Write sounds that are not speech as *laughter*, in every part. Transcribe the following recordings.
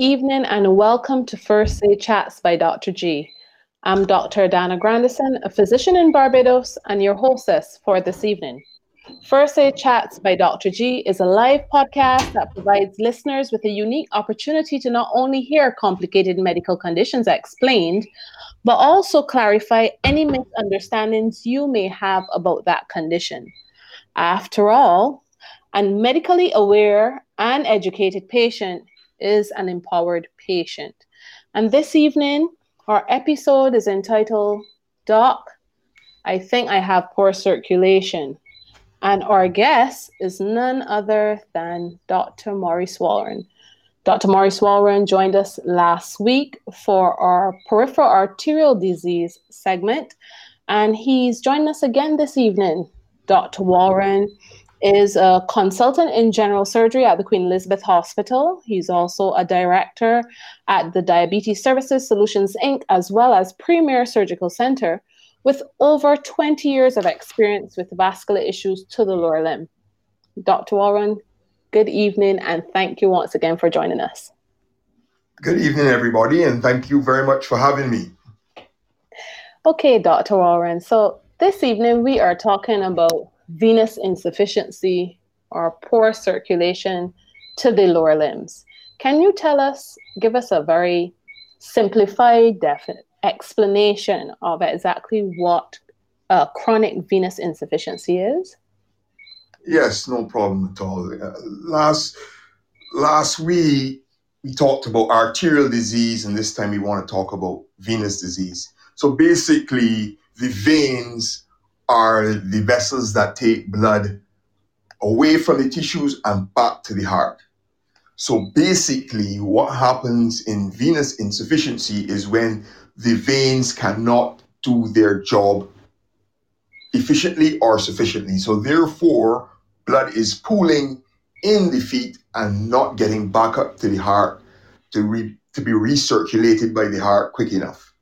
evening and welcome to First Aid Chats by Dr. G. I'm Dr. Dana Grandison, a physician in Barbados and your hostess for this evening. First Aid Chats by Dr. G is a live podcast that provides listeners with a unique opportunity to not only hear complicated medical conditions explained, but also clarify any misunderstandings you may have about that condition. After all, a medically aware and educated patient is an empowered patient. And this evening, our episode is entitled Doc, I think I have poor circulation. And our guest is none other than Dr. Maurice Warren. Dr. Maurice Warren joined us last week for our peripheral arterial disease segment, and he's joining us again this evening. Dr. Warren is a consultant in general surgery at the Queen Elizabeth Hospital. He's also a director at the Diabetes Services Solutions Inc., as well as Premier Surgical Center, with over 20 years of experience with vascular issues to the lower limb. Dr. Warren, good evening, and thank you once again for joining us. Good evening, everybody, and thank you very much for having me. Okay, Dr. Warren. So this evening we are talking about venous insufficiency or poor circulation to the lower limbs. Can you tell us, give us a very simplified definite explanation of exactly what uh, chronic venous insufficiency is? Yes, no problem at all. Uh, last last week we talked about arterial disease, and this time we want to talk about venous disease. So basically, the veins are the vessels that take blood away from the tissues and back to the heart. So basically, what happens in venous insufficiency is when the veins cannot do their job efficiently or sufficiently. So therefore, blood is pooling in the feet and not getting back up to the heart to, re- to be recirculated by the heart quick enough.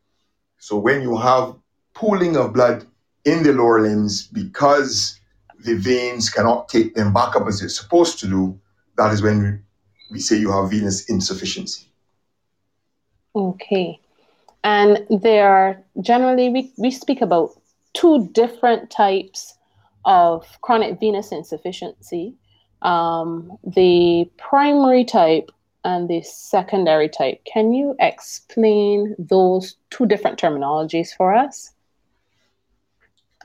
So when you have pooling of blood in the lower limbs because the veins cannot take them back up as they're supposed to do, that is when we say you have venous insufficiency. Okay. And there are generally, we, we speak about two different types of chronic venous insufficiency um, the primary type and the secondary type. Can you explain those two different terminologies for us?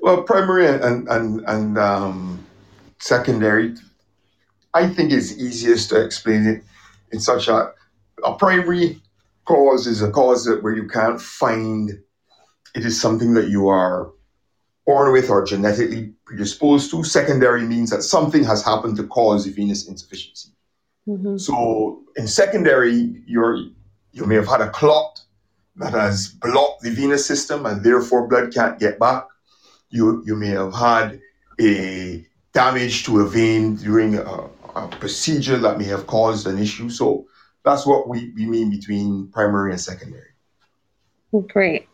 Well, primary and and and um, secondary, I think it's easiest to explain it in such a a primary cause is a cause that where you can't find it is something that you are born with or genetically predisposed to. Secondary means that something has happened to cause venous insufficiency. Mm-hmm. So in secondary, you're you may have had a clot that has blocked the venous system and therefore blood can't get back you, you may have had a damage to a vein during a, a procedure that may have caused an issue. So that's what we, we mean between primary and secondary. Great.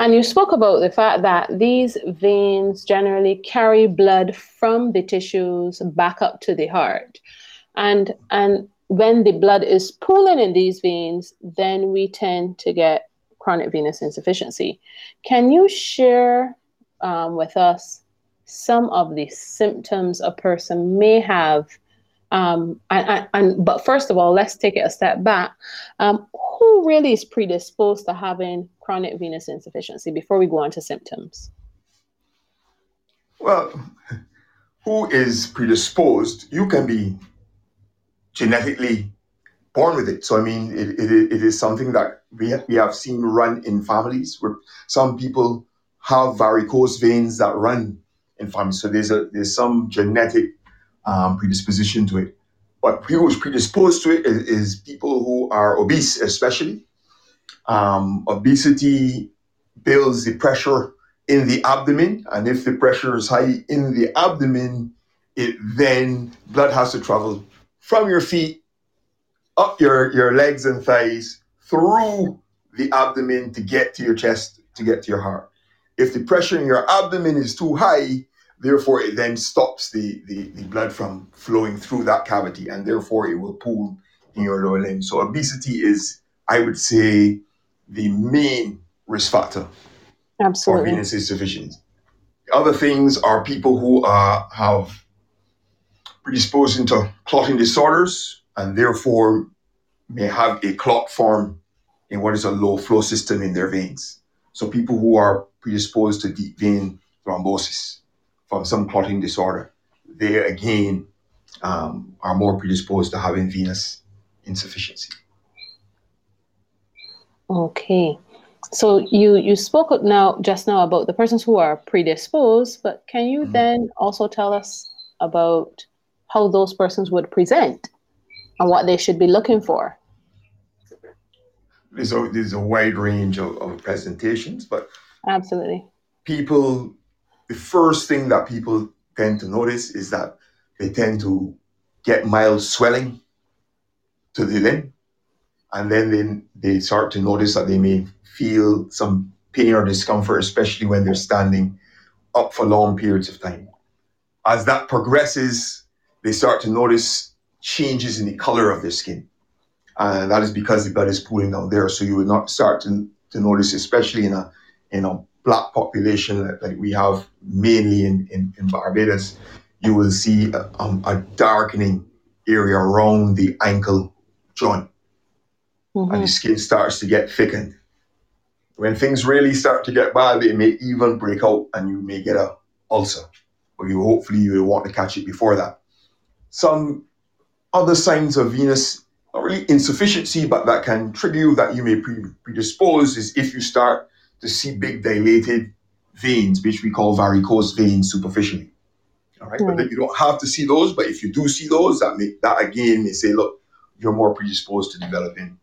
And you spoke about the fact that these veins generally carry blood from the tissues back up to the heart. And and when the blood is pooling in these veins, then we tend to get chronic venous insufficiency. Can you share um, with us some of the symptoms a person may have um, and, and, but first of all, let's take it a step back. Um, who really is predisposed to having chronic venous insufficiency before we go on to symptoms? Well, who is predisposed? You can be genetically born with it. So, I mean, it, it, it is something that we have, we have seen run in families where some people have varicose veins that run in families. So, there's, a, there's some genetic um, predisposition to it. But people who's predisposed to it is, is people who are obese, especially. Um, obesity builds the pressure in the abdomen, and if the pressure is high in the abdomen, it then blood has to travel from your feet up your, your legs and thighs through the abdomen to get to your chest to get to your heart. If the pressure in your abdomen is too high, Therefore, it then stops the, the, the blood from flowing through that cavity, and therefore it will pool in your lower limb. So, obesity is, I would say, the main risk factor Absolutely. for venous insufficiency. Other things are people who uh, have predisposed into clotting disorders and therefore may have a clot form in what is a low flow system in their veins. So people who are predisposed to deep vein thrombosis from some clotting disorder, they again um, are more predisposed to having venous insufficiency. Okay. So you you spoke now just now about the persons who are predisposed, but can you mm-hmm. then also tell us about how those persons would present and what they should be looking for? There's a, there's a wide range of, of presentations, but absolutely people the first thing that people tend to notice is that they tend to get mild swelling to the limb. And then they, they start to notice that they may feel some pain or discomfort, especially when they're standing up for long periods of time. As that progresses, they start to notice changes in the color of their skin. And that is because the blood is pooling down there. So you would not start to, to notice, especially in a in a black population like, that we have mainly in, in, in Barbados, you will see a, um, a, darkening area around the ankle joint. Mm-hmm. And the skin starts to get thickened. When things really start to get bad, they may even break out and you may get a ulcer. But you hopefully you will want to catch it before that. Some other signs of venous, not really insufficiency, but that can trigger you that you may predispose is if you start to see big dilated veins, which we call varicose veins superficially. All right, but you don't have to see those. But if you do see those, that make that again may say, look, you're more predisposed to developing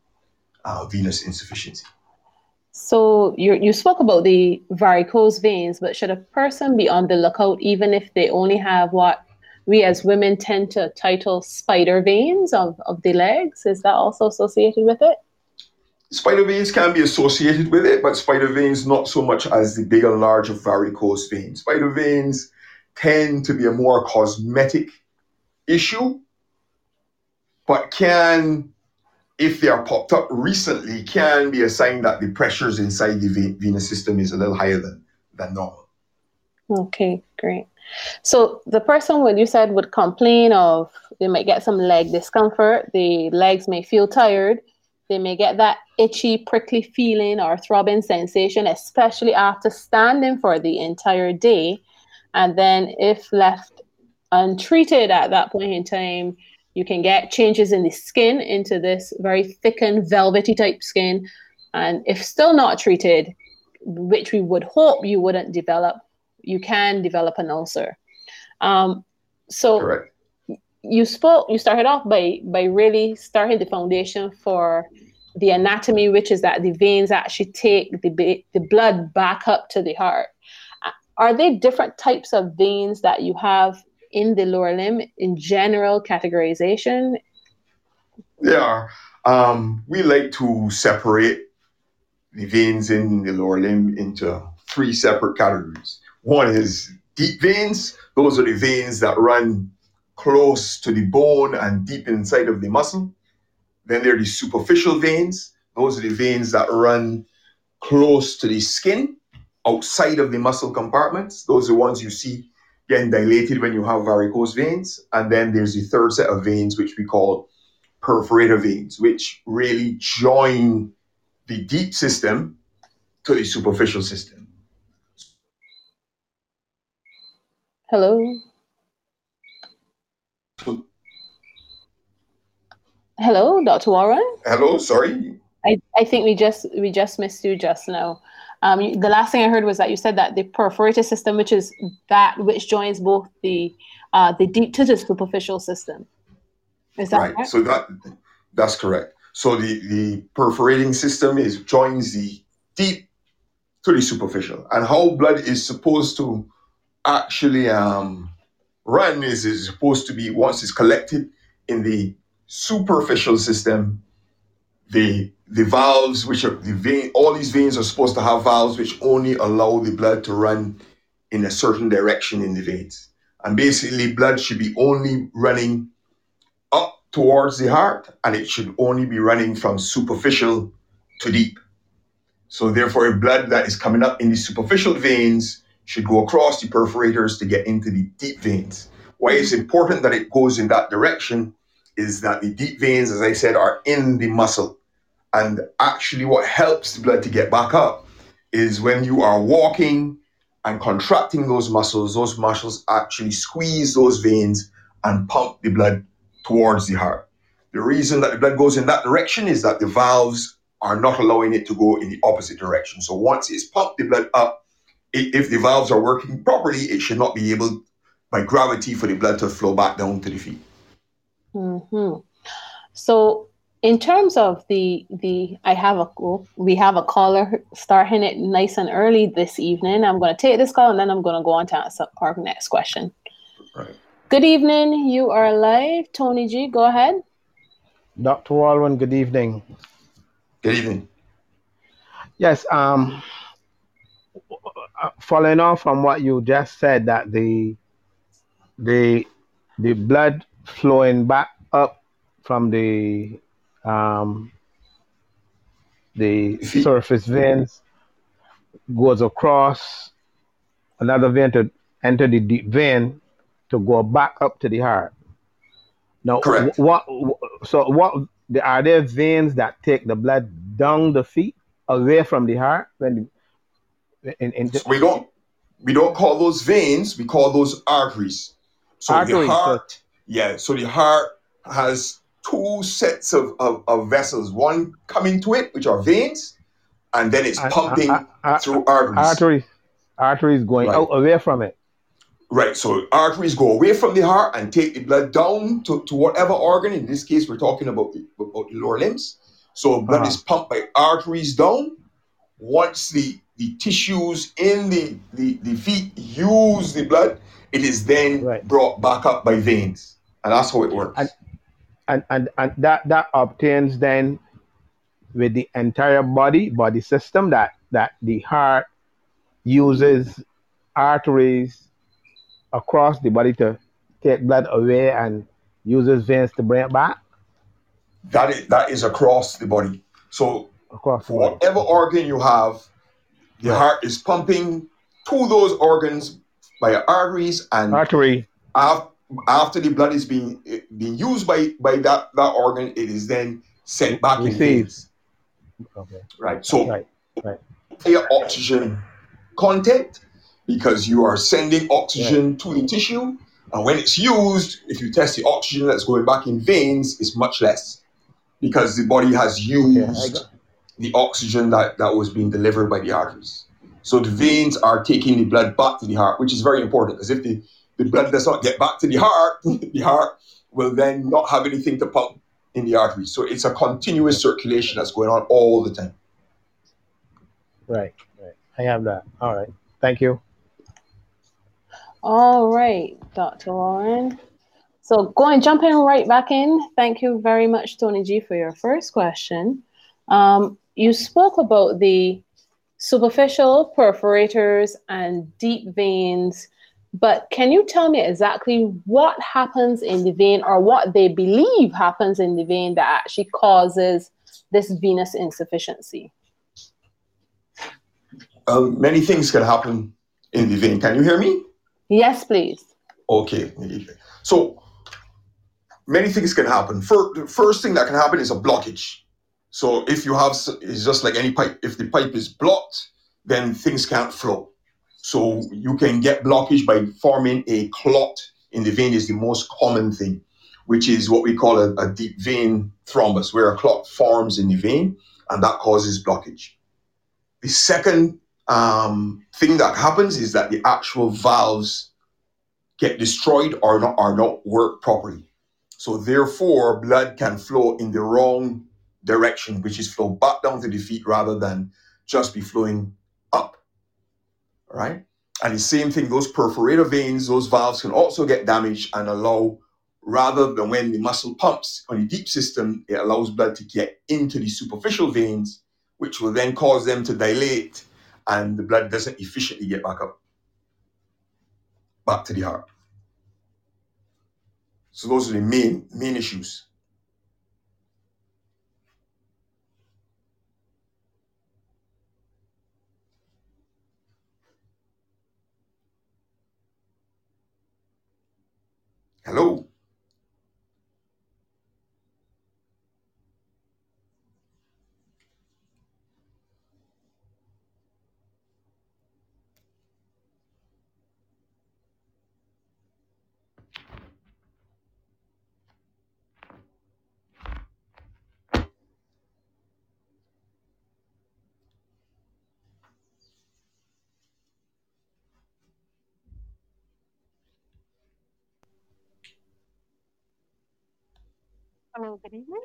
uh, venous insufficiency. So you you spoke about the varicose veins, but should a person be on the lookout even if they only have what we as women tend to title spider veins of, of the legs? Is that also associated with it? Spider veins can be associated with it, but spider veins not so much as the bigger, and large varicose veins. Spider veins tend to be a more cosmetic issue, but can, if they are popped up recently, can be a sign that the pressures inside the venous system is a little higher than, than normal. Okay, great. So the person what you said would complain of they might get some leg discomfort, the legs may feel tired, they may get that itchy, prickly feeling or throbbing sensation, especially after standing for the entire day. And then, if left untreated at that point in time, you can get changes in the skin into this very thickened, velvety type skin. And if still not treated, which we would hope you wouldn't develop, you can develop an ulcer. Um, so, Correct you spoke you started off by by really starting the foundation for the anatomy which is that the veins actually take the the blood back up to the heart are there different types of veins that you have in the lower limb in general categorization there are um, we like to separate the veins in the lower limb into three separate categories. One is deep veins. Those are the veins that run close to the bone and deep inside of the muscle. Then there are the superficial veins. Those are the veins that run close to the skin outside of the muscle compartments. Those are the ones you see getting dilated when you have varicose veins. And then there's the third set of veins, which we call perforator veins, which really join the deep system to the superficial system. Hello. Hello, Dr. Warren. Hello, sorry. I, I think we just we just missed you just now. Um, the last thing I heard was that you said that the perforator system, which is that which joins both the uh, the deep to the superficial system. Is that right? So that that's correct. So the the perforating system is joins the deep to the superficial, and how blood is supposed to actually um, run is is supposed to be once it's collected in the superficial system, the the valves which are the vein all these veins are supposed to have valves which only allow the blood to run in a certain direction in the veins. And basically blood should be only running up towards the heart and it should only be running from superficial to deep. So therefore a blood that is coming up in the superficial veins should go across the perforators to get into the deep veins why it's important that it goes in that direction is that the deep veins as i said are in the muscle and actually, what helps the blood to get back up is when you are walking and contracting those muscles, those muscles actually squeeze those veins and pump the blood towards the heart. The reason that the blood goes in that direction is that the valves are not allowing it to go in the opposite direction. So once it's pumped the blood up, if the valves are working properly, it should not be able, by gravity, for the blood to flow back down to the feet. Mm-hmm. So in terms of the the i have a we have a caller starting it nice and early this evening. I'm going to take this call and then i'm going to go on to answer our next question. Right. good evening. You are live. Tony g go ahead. Dr walwyn good evening. Good evening. Yes um following on from what you just said that the the the blood flowing back up from the um, the surface veins goes across another vein to enter the deep vein to go back up to the heart. Now, Correct. what? So, what are there veins that take the blood down the feet away from the heart? When in, in so we don't we don't call those veins. We call those arteries. So arteries, the heart, yeah. So the heart has two sets of, of, of, vessels, one coming to it, which are veins, and then it's pumping uh, uh, uh, through arteries. Arteries, arteries going right. out away from it. Right. So arteries go away from the heart and take the blood down to, to whatever organ. In this case, we're talking about the, about the lower limbs. So blood uh-huh. is pumped by arteries down. Once the, the tissues in the, the, the feet use the blood, it is then right. brought back up by veins. And that's how it works. And, and, and, and that, that obtains then with the entire body, body system that, that the heart uses arteries across the body to take blood away and uses veins to bring it back? That is, that is across the body. So across for whatever organ you have, the heart is pumping to those organs by arteries and artery. After, after the blood is being eh, being used by by that that organ, it is then sent back in veins. Okay. Right. So right. Right. Your oxygen content because you are sending oxygen to the tissue, and when it's used, if you test the oxygen that's going back in veins, it's much less because the body has used okay, the oxygen that, that was being delivered by the arteries. So the veins are taking the blood back to the heart, which is very important because if the the blood does not get back to the heart, *laughs* the heart will then not have anything to pump in the artery. So it's a continuous circulation that's going on all the time. Right, right. I have that. All right. Thank you. All right, Dr. Warren. So going jumping right back in. Thank you very much, Tony G, for your first question. Um, you spoke about the superficial perforators and deep veins, but can you tell me exactly what happens in the vein or what they believe happens in the vein that actually causes this venous insufficiency? Um, many things can happen in the vein. Can you hear me? Yes, please. Okay. So many things can happen. the first thing that can happen is a blockage. So if you have, it's just like any pipe. If the pipe is blocked, then things can't flow. So you can get blockage by forming a clot in the vein is the most common thing, which is what we call a, a deep vein thrombus, where a clot forms in the vein and that causes blockage. The second um, thing that happens is that the actual valves get destroyed or not or not work properly. So therefore, blood can flow in the wrong direction, which is flow back down to the feet rather than just be flowing up. Right? And the same thing, those perforator veins, those valves can also get damaged and allow, rather than when the muscle pumps on the deep system, it allows blood to get into the superficial veins, which will then cause them to dilate and the blood doesn't efficiently get back up, back to the heart. So those are the main main issues. Hello. Hello, good evening.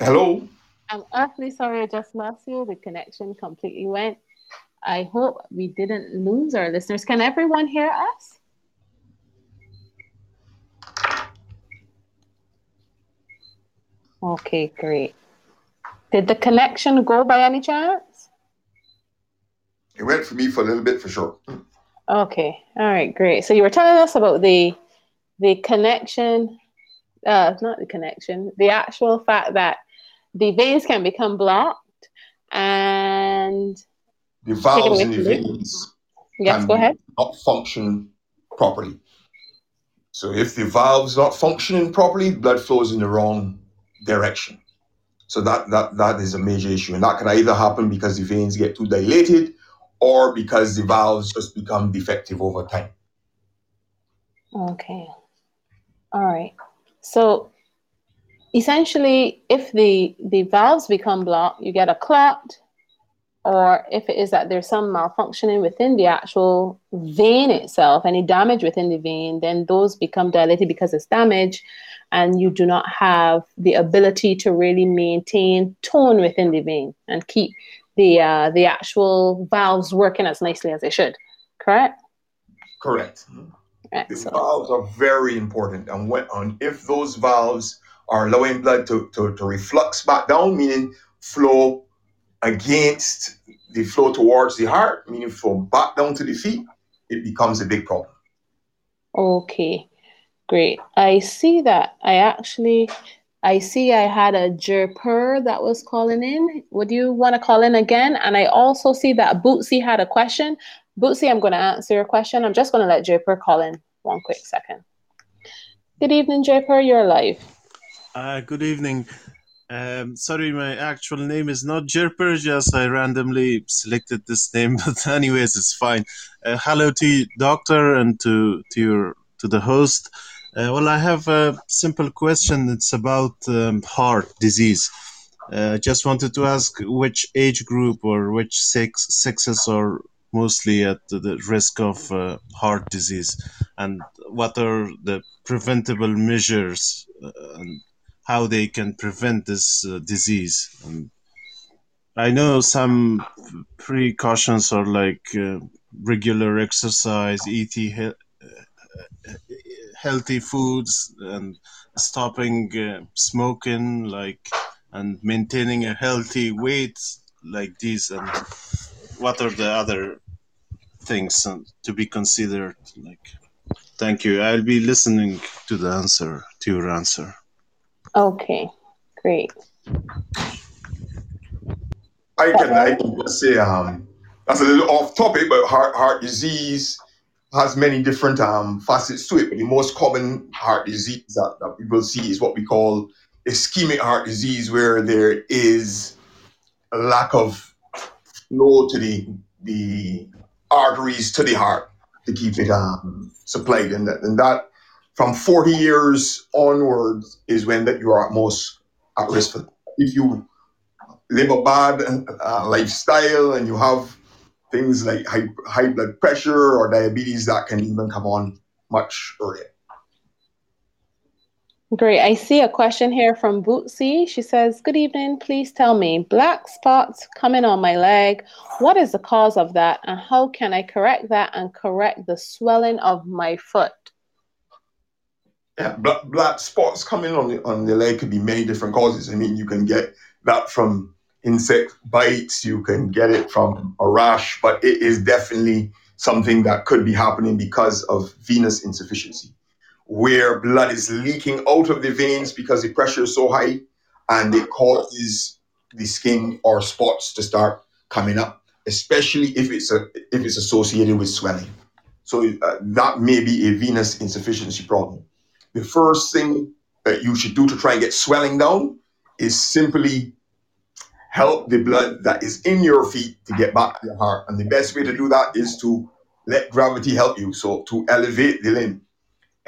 Hello. I'm awfully sorry I just lost you. The connection completely went. I hope we didn't lose our listeners. Can everyone hear us? Okay, great. Did the connection go by any chance? It went for me for a little bit for sure. Okay. All right, great. So you were telling us about the the connection uh, not the connection, the actual fact that the veins can become blocked and the valves in the veins yes, go ahead. not function properly. So if the valve's not functioning properly, blood flows in the wrong direction. So that that that is a major issue, and that can either happen because the veins get too dilated, or because the valves just become defective over time. Okay. All right. So essentially, if the, the valves become blocked, you get a clot, or if it is that there's some malfunctioning within the actual vein itself, any damage within the vein, then those become dilated because it's damaged, and you do not have the ability to really maintain tone within the vein and keep the uh, the actual valves working as nicely as they should. Correct. Correct. The valves are very important, and when if those valves are allowing blood to, to, to reflux back down, meaning flow against the flow towards the heart, meaning flow back down to the feet, it becomes a big problem. Okay, great. I see that. I actually, I see I had a Jaipur that was calling in. Would you want to call in again? And I also see that Bootsy had a question. Bootsy, I'm going to answer your question. I'm just going to let Jaipur call in one quick second. Good evening, Jaipur. You're live. Uh, good evening. Um, sorry, my actual name is not Jaipur. Just I randomly selected this name, *laughs* but anyways, it's fine. Uh, hello to you, doctor and to to your to the host. Uh, well, I have a simple question. It's about um, heart disease. Uh, just wanted to ask which age group or which sex sexes or mostly at the risk of uh, heart disease. And what are the preventable measures uh, and how they can prevent this uh, disease? And i know some precautions are like uh, regular exercise eating he- uh, healthy foods and stopping uh, smoking like and maintaining a healthy weight like this and what are the other things to be considered? Like thank you. I'll be listening to the answer to your answer. Okay great. I can i can just say um that's a little off topic but heart heart disease has many different um, facets to it, but the most common heart disease that, that people see is what we call ischemic heart disease, where there is a lack of flow to the the arteries to the heart to keep it um, supplied, and that, and that from 40 years onwards is when that you are at most at risk. For, if you live a bad uh, lifestyle and you have things like high, high blood pressure or diabetes that can even come on much earlier. Great. I see a question here from Bootsy. She says, Good evening. Please tell me, black spots coming on my leg. What is the cause of that? And how can I correct that and correct the swelling of my foot? Yeah, black, black spots coming on the, on the leg could be many different causes. I mean, you can get that from insect bites, you can get it from a rash, but it is definitely something that could be happening because of venous insufficiency, where blood is leaking out of the veins because the pressure is so high and it causes the skin or spots to start coming up, especially if it's a, if it's associated with swelling. So uh, that may be a venous insufficiency problem. The first thing that you should do to try and get swelling down is simply help the blood that is in your feet to get back to your heart. And the best way to do that is to let gravity help you. So to elevate the limb,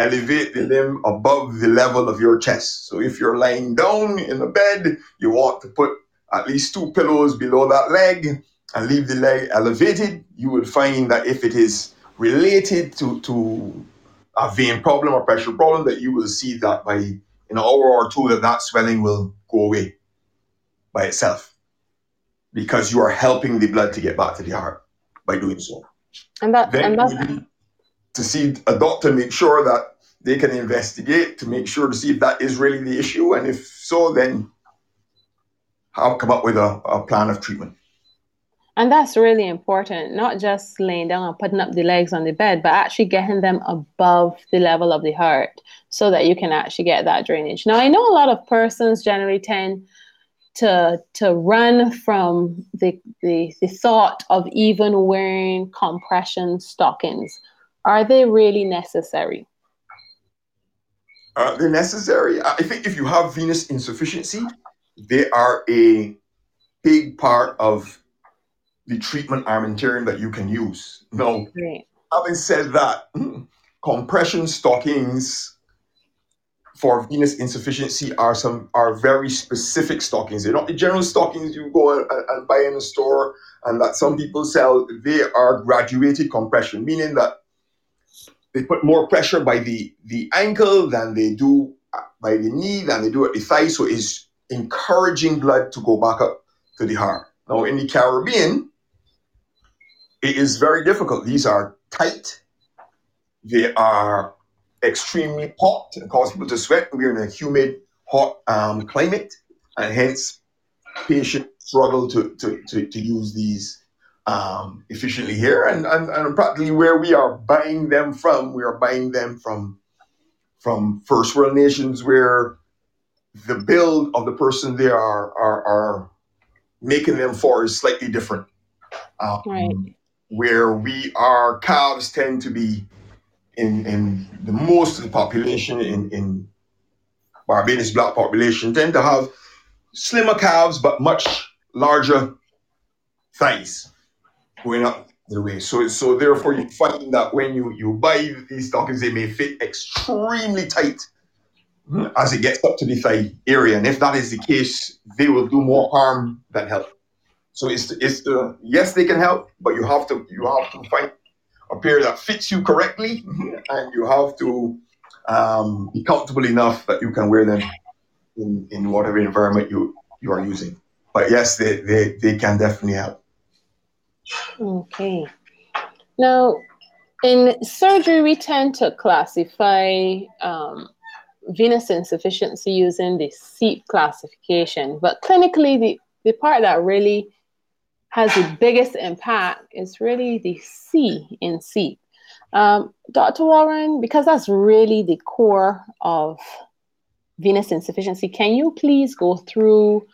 elevate the limb above the level of your chest. So if you're lying down in a bed, you want to put at least two pillows below that leg and leave the leg elevated. You will find that if it is related to, to a vein problem or pressure problem, that you will see that by an hour or two that that swelling will go away by itself because you are helping the blood to get back to the heart by doing so. And that then and that's to see a doctor make sure that they can investigate to make sure to see if that is really the issue, and if so, then I'll come up with a, a plan of treatment. And that's really important, not just laying down and putting up the legs on the bed, but actually getting them above the level of the heart so that you can actually get that drainage. Now, I know a lot of persons generally tend to to run from the, the the thought of even wearing compression stockings are they really necessary are they necessary i think if you have venous insufficiency they are a big part of the treatment armamentarium that you can use no right. having said that hmm, compression stockings for venous insufficiency are some are very specific stockings. They're not the general stockings you go and, and buy in the store and that some people sell. They are graduated compression, meaning that they put more pressure by the the ankle than they do by the knee than they do at the thigh. So it's encouraging blood to go back up to the heart. Now in the Caribbean, it is very difficult. These are tight. They are extremely hot and cause people to sweat. We're in a humid, hot um, climate, and hence patients struggle to, to, to, to use these um, efficiently here. And, and, and practically where we are buying them from, we are buying them from from first world nations where the build of the person they are are, are making them for is slightly different. Um, right. Where we our calves tend to be in, in the most of the population in, in Barbados black population tend to have slimmer calves but much larger thighs going up the way. So so therefore you find that when you, you buy these stockings, they may fit extremely tight as it gets up to the thigh area. And if that is the case, they will do more harm than help. So it's it's the yes they can help, but you have to you have to find a pair that fits you correctly, and you have to um, be comfortable enough that you can wear them in, in whatever environment you, you are using. But yes, they, they, they can definitely help. Okay. Now, in surgery, we tend to classify um, venous insufficiency using the CEAP classification, but clinically, the, the part that really has the biggest impact is really the C in CEAP. Um, Dr. Warren, because that's really the core of venous insufficiency, can you please go through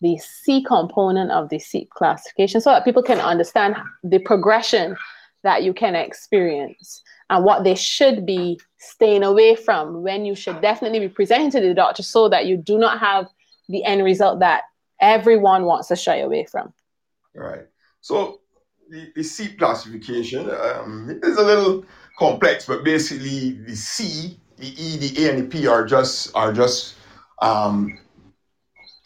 the C component of the CEAP classification so that people can understand the progression that you can experience and what they should be staying away from when you should definitely be presenting to the doctor so that you do not have the end result that everyone wants to shy away from. Right. So the, the CEAP classification um, is a little complex, but basically the C, the E, the A, and the P are just are just um,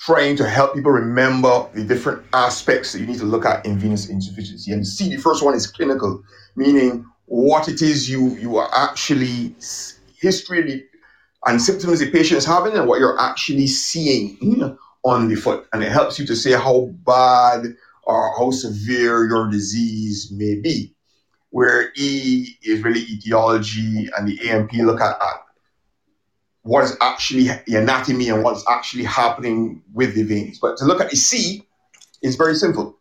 trying to help people remember the different aspects that you need to look at in venous insufficiency. And see, the first one is clinical, meaning what it is you you are actually history and symptoms the patient is having and what you're actually seeing on the foot. And it helps you to say how bad or how severe your disease may be. Where E is really etiology and the AMP look at, at what is actually the anatomy and what's actually happening with the veins. But to look at the C is very simple.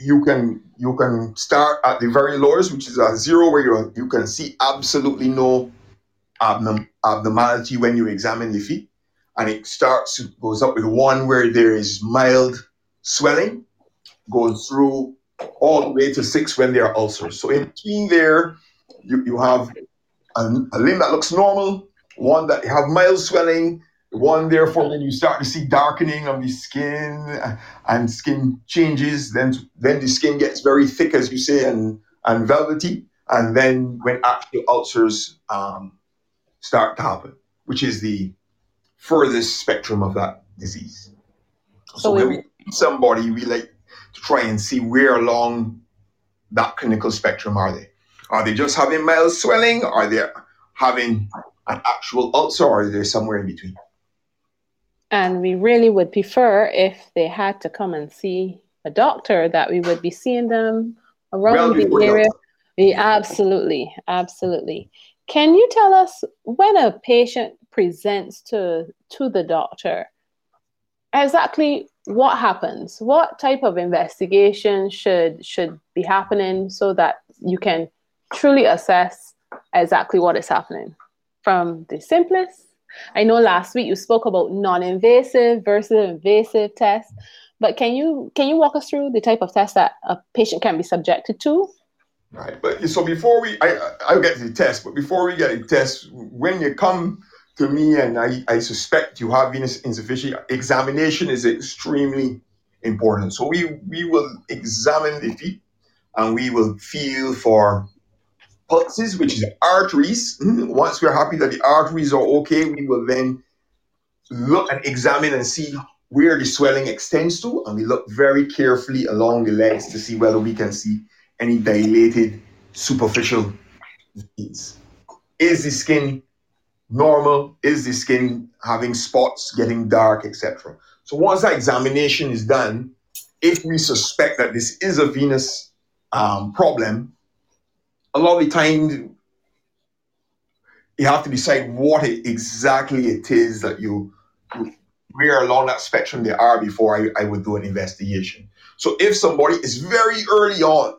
You can you can start at the very lowest, which is a zero, where you you can see absolutely no abnorm, abnormality when you examine the feet, and it starts goes up with one where there is mild swelling, goes through all the way to six when there are ulcers. So in between there, you, you have a, a limb that looks normal, one that have mild swelling, one therefore then you start to see darkening of the skin and skin changes. Then then the skin gets very thick, as you say, and and velvety. And then when actual ulcers um, start to happen, which is the furthest spectrum of that disease. So, so when we somebody, we like to try and see where along that clinical spectrum are they. Are they just having mild swelling? Are they having an actual oh, ulcer or are they somewhere in between? And we really would prefer if they had to come and see a doctor that we would be seeing them around well, the area. We, absolutely, absolutely. Can you tell us when a patient presents to to the doctor, exactly what happens? What type of investigation should should be happening so that you can truly assess exactly what is happening from the simplest I know last week you spoke about non-invasive versus invasive tests, but can you can you walk us through the type of tests that a patient can be subjected to? Right, but so before we, I I'll get the test, but before we get the test, when you come to me and I, I suspect you have venous insufficiency, examination is extremely important. So we we will examine the feet and we will feel for pulses, which is arteries. Mm-hmm. Once we're happy that the arteries are okay, we will then look and examine and see where the swelling extends to, and we look very carefully along the legs to see whether we can see any dilated superficial veins. Is the skin normal? Is the skin having spots, getting dark, etc.? So once that examination is done, if we suspect that this is a venous um, problem, a lot of the time you have to decide what it, exactly it is that you where along that spectrum they are before I, I would do an investigation. So if somebody is very early on,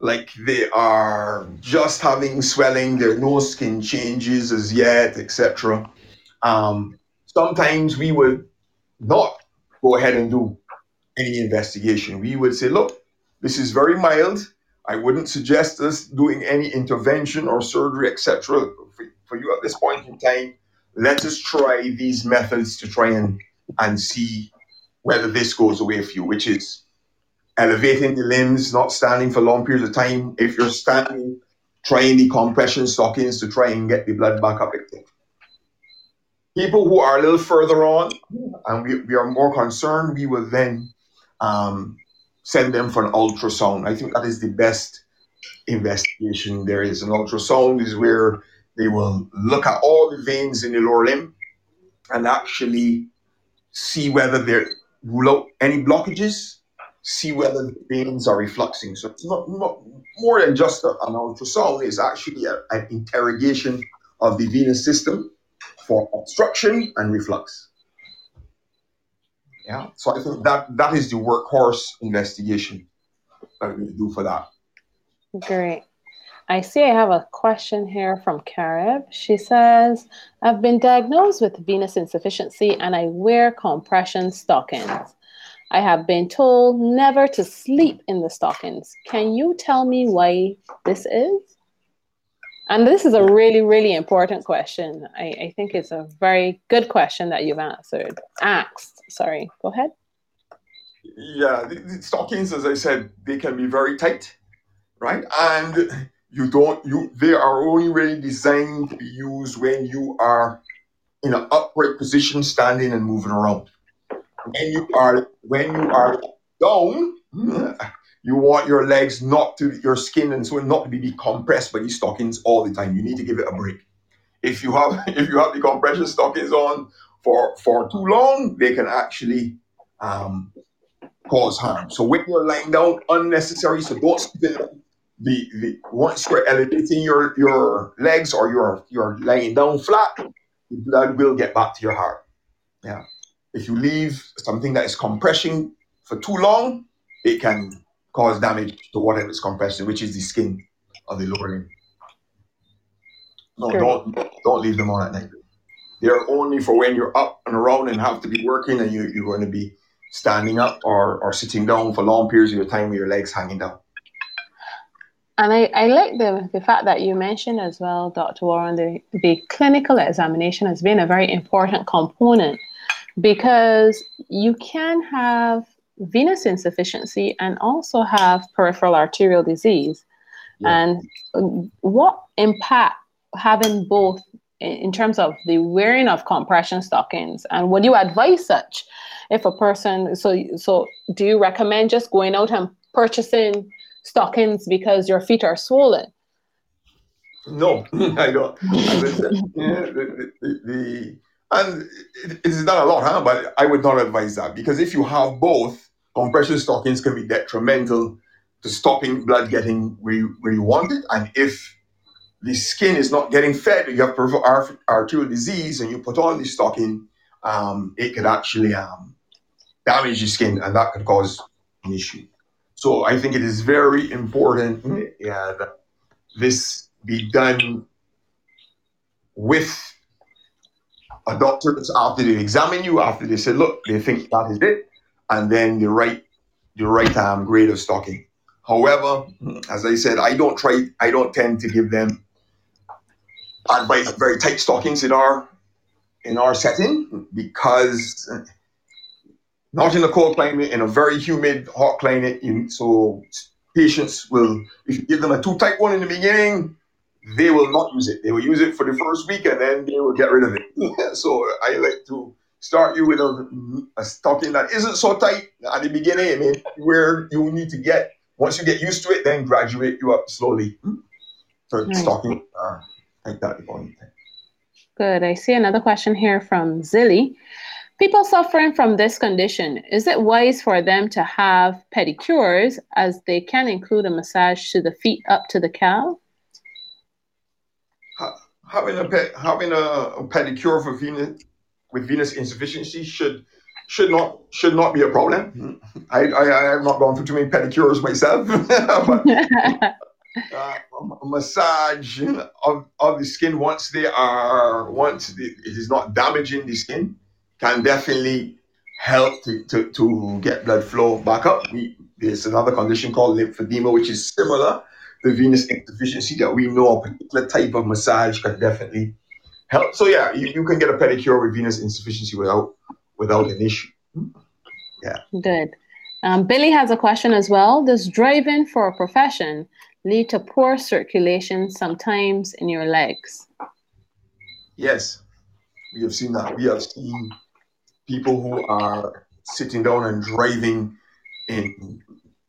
like they are just having swelling, there are no skin changes as yet, etc. Um, sometimes we would not go ahead and do any investigation. We would say, look, this is very mild. I wouldn't suggest us doing any intervention or surgery, etc. For, for you at this point in time, let us try these methods to try and, and see whether this goes away for you, which is elevating the limbs, not standing for long periods of time. If you're standing, trying the compression stockings to try and get the blood back up. People who are a little further on and we, we are more concerned, we will then um, send them for an ultrasound. I think that is the best investigation there is. An ultrasound is where they will look at all the veins in the lower limb and actually see whether there rule out any blockages, see whether the veins are refluxing. So it's not, not more than just a, an ultrasound, it's actually a, an interrogation of the venous system for obstruction and reflux. Yeah, so I think that that is the workhorse investigation that we do for that. Great. I see I have a question here from Carib. She says, I've been diagnosed with venous insufficiency and I wear compression stockings. I have been told never to sleep in the stockings. Can you tell me why this is? And this is a really, really important question. I, I think it's a very good question that you've answered. Asked. Sorry. Go ahead. Yeah, the, the stockings, as I said, they can be very tight, right? And you don't you they are only really designed to be used when you are in an upright position standing and moving around when you are when you are down you want your legs not to your skin and so not to be compressed by these stockings all the time you need to give it a break if you have *laughs* if you have the compression stockings on for for too long they can actually um, cause harm so when you're lying down unnecessary so don't sleep the, the once you're elevating your your legs or you're you're laying down flat, the blood will get back to your heart. Yeah. If you leave something that is compressing for too long, it can cause damage to whatever is compressing, which is the skin of the lower limb. No, sure. don't don't leave them on at night. They're only for when you're up and around and have to be working and you, you're going to be standing up or, or sitting down for long periods of your time with your legs hanging down. And I, I like the, the fact that you mentioned as well, Dr. Warren, the, the clinical examination has been a very important component because you can have venous insufficiency and also have peripheral arterial disease. Yeah. And um, what impact having both in terms of the wearing of compression stockings and would you advise such if a person so so do you recommend just going out and purchasing stockings because your feet are swollen? No, *laughs* I don't. Said, yeah, the, the, the, and it, it is not a lot, huh? But I would not advise that because if you have both, compression stockings can be detrimental to stopping blood getting where you, where you want it. And if the skin is not getting fed, you have peripheral arterial disease, and you put on the stocking, um, it could actually um, damage the skin, and that could cause an issue. So I think it is very important yeah, that this be done with a doctor after they examine you, after they say, look, they think that is it, and then the right the right um, grade of stocking. However, as I said, I don't try I don't tend to give them advice very tight stockings in our in our setting because not in a cold climate, in a very humid, hot climate. So patients will, if you give them a too tight one in the beginning, they will not use it. They will use it for the first week and then they will get rid of it. *laughs* so I like to start you with a, a stocking that isn't so tight at the beginning. I mean, where you need to get, once you get used to it, then graduate you up slowly. So nice. stocking uh, like that. Good. I see another question here from Zilly. People suffering from this condition, is it wise for them to have pedicures as they can include a massage to the feet up to the calf? Having a pe- having a, a pedicure for venous with venous insufficiency should should not should not be a problem. I, I, I have not gone through too many pedicures myself, *laughs* but uh, a massage of, of the skin once they are once the, it is not damaging the skin can definitely help to, to, to get blood flow back up. We, there's another condition called lymphedema, which is similar to venous insufficiency that we know a particular type of massage can definitely help. So yeah, you, you can get a pedicure with venous insufficiency without without an issue. Yeah. Good. Um, Billy has a question as well. Does driving for a profession lead to poor circulation sometimes in your legs? Yes, we have seen that. We have seen people who are sitting down and driving in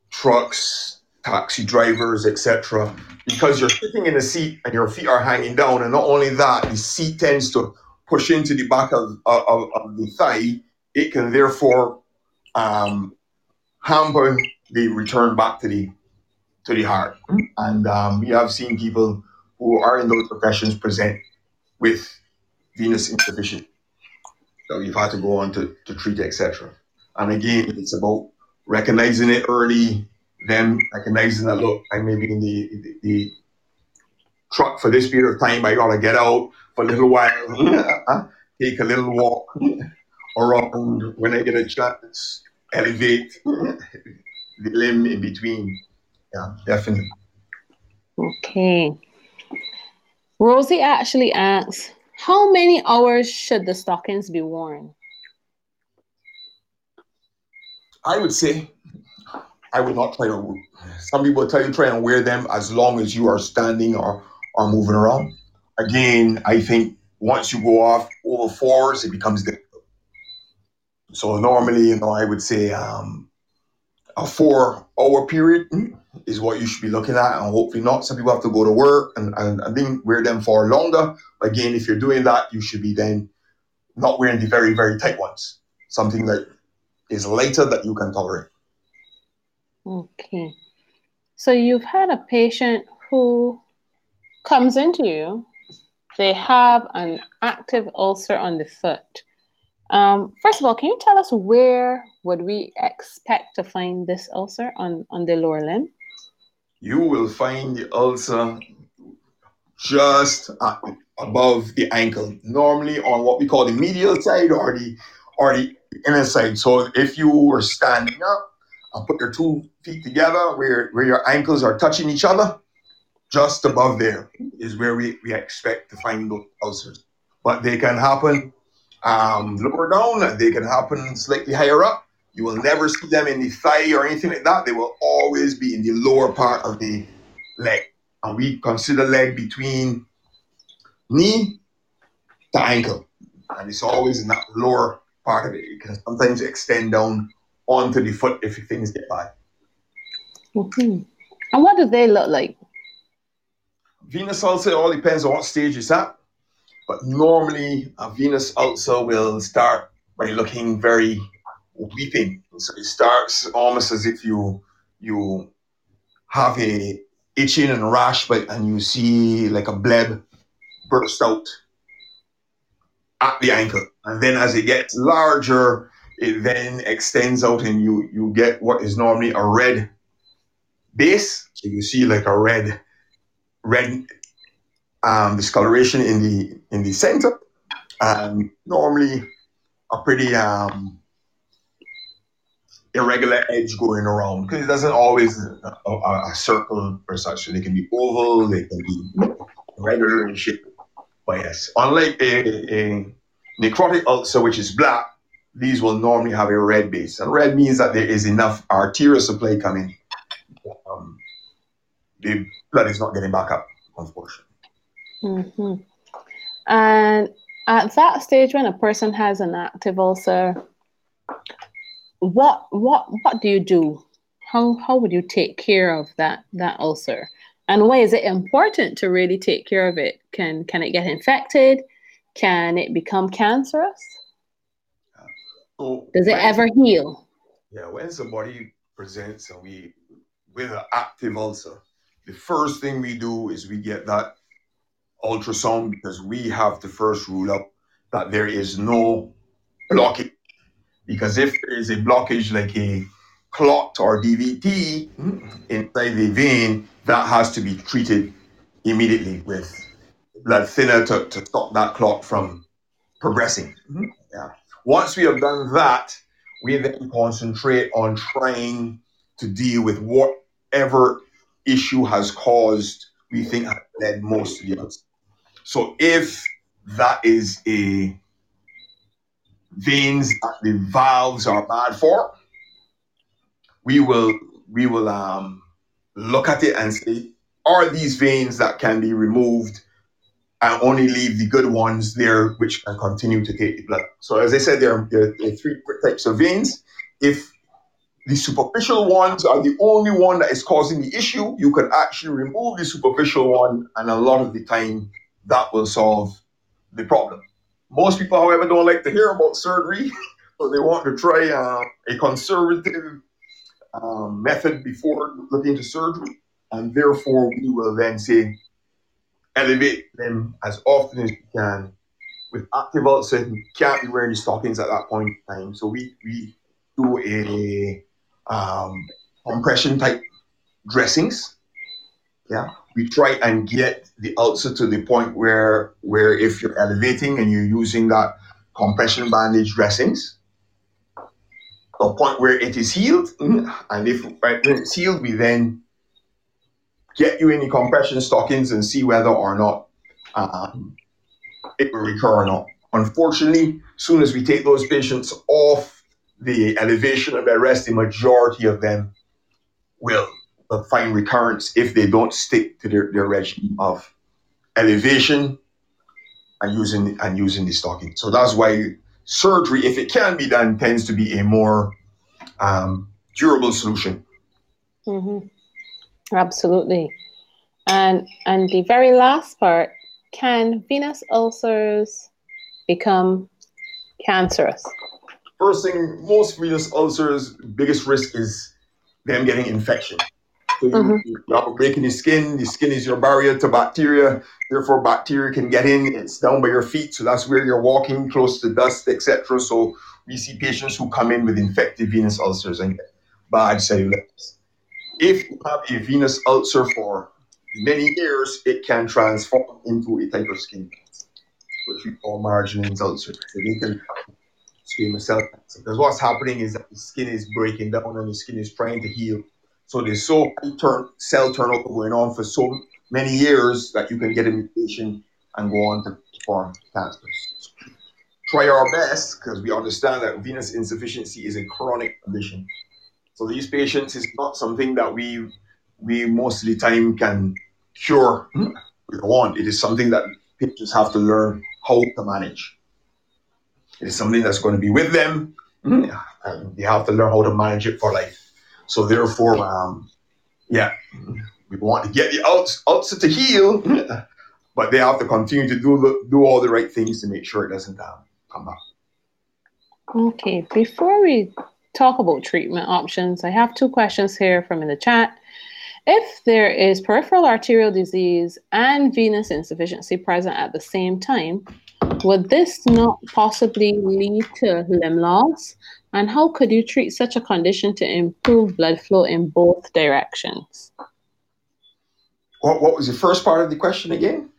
trucks, taxi drivers, etc. Because you're sitting in a seat and your feet are hanging down, and not only that, the seat tends to push into the back of, of, of the thigh. It can therefore um, hamper the return back to the to the heart. And um, we have seen people who are in those professions present with venous insufficient. So you've had to go on to, to treat, etc. And again, it's about recognizing it early, then recognizing that look, I may be in the, the, the truck for this period of time. I gotta get out for a little while, *laughs* take a little walk *laughs* around when I get a chance, elevate *laughs* the limb in between. Yeah, definitely. Okay. Rosie actually asks, how many hours should the stockings be worn? I would say I would not try to. Some people tell you try and wear them as long as you are standing or, or moving around. Again, I think once you go off over fours, it becomes difficult. So normally, you know, I would say um, a four-hour period is what you should be looking at, and hopefully not. Some people have to go to work and, and, and then wear them for longer. Again, if you're doing that, you should be then not wearing the very, very tight ones. Something that is lighter that you can tolerate. Okay. So you've had a patient who comes into you, they have an active ulcer on the foot. Um, first of all, can you tell us where would we expect to find this ulcer on, on the lower limb? You will find the ulcer just above the ankle, normally on what we call the medial side or the or the inner side. So if you were standing up and put your two feet together where, where your ankles are touching each other, just above there is where we, we expect to find those ulcers. But they can happen um, lower down, they can happen slightly higher up. You will never see them in the thigh or anything like that. They will always be in the lower part of the leg. And we consider leg between knee to ankle. And it's always in that lower part of it. It can sometimes extend down onto the foot if things get bad. Mm-hmm. And what do they look like? Venous ulcer all depends on what stage it's at. But normally, a venous ulcer will start by looking very weeping. So it starts almost as if you you have a itching and rash, but and you see like a bleb burst out at the ankle. And then as it gets larger, it then extends out and you you get what is normally a red base. So you see like a red red um, discoloration in the in the center. And normally a pretty um, irregular edge going around because it doesn't always a, a, a circle or such. So They can be oval, they can be regular in shape. But yes, unlike a, a necrotic ulcer, which is black, these will normally have a red base. And red means that there is enough arterial supply coming. Um, the blood is not getting back up, unfortunately. Mm-hmm. And at that stage, when a person has an active ulcer, what what what do you do? How how would you take care of that that ulcer? And why is it important to really take care of it? Can can it get infected? Can it become cancerous? So Does it when, ever heal? Yeah, when somebody presents and we with an active ulcer, the first thing we do is we get that ultrasound because we have to first rule out that there is no blockage. Because if there is a blockage like a clot or DVT inside the vein, that has to be treated immediately with blood thinner to, to stop that clot from progressing. Mm-hmm. Yeah. Once we have done that, we then concentrate on trying to deal with whatever issue has caused we think has led most to the. So if that is a veins that the valves are bad for, we will we will um, look at it and say, are these veins that can be removed and only leave the good ones there, which can continue to take the blood. So as I said, there are, there are three types of veins. If the superficial ones are the only one that is causing the issue, you can actually remove the superficial one, and a lot of the time that will solve the problem. Most people, however, don't like to hear about surgery, *laughs* so they want to try uh, a conservative um, method before looking into surgery, and therefore we will then say elevate them as often as you can with active ulcer, you can't be wearing the stockings at that point in time. So we, we do a um, compression type dressings. Yeah, we try and get the ulcer to the point where where if you're elevating and you're using that compression bandage dressings, a point where it is healed, and if it's healed, we then get you the compression stockings and see whether or not um, it will recur or not. Unfortunately, soon as we take those patients off the elevation of their rest, the majority of them will find recurrence if they don't stick to their, their regime of elevation and using and using the stocking. So that's why surgery, if it can be done, tends to be a more um, durable solution. Mm-hmm. Absolutely. And and the very last part, can venous ulcers become cancerous? First thing, most venous ulcers' biggest risk is them getting infection. So you, mm-hmm. you are breaking the skin. The skin is your barrier to bacteria. Therefore, bacteria can get in. It's down by your feet, so that's where you're walking, close to dust, etc. So we see patients who come in with infected venous ulcers and bad cellulitis. If you have a venous ulcer for many years, it can transform into a type of skin cancer, which we call Marjolin ulcer. So they can squamous cell cancer. Because what's happening is that the skin is breaking down and the skin is trying to heal. So there's so turn, cell turnover going on for so many years that you can get a mutation and go on to form cancer. Try our best because we understand that venous insufficiency is a chronic condition. So these patients is not something that we we most of the time can cure with one. It is something that patients have to learn how to manage. It is something that's going to be with them. And they have to learn how to manage it for life. So therefore, um, yeah, we want to get the ulcer to heal, but they have to continue to do do all the right things to make sure it doesn't um, come back. Okay, before we talk about treatment options, I have two questions here from in the chat. If there is peripheral arterial disease and venous insufficiency present at the same time, would this not possibly lead to limb loss? And how could you treat such a condition to improve blood flow in both directions? What, what was the first part of the question again?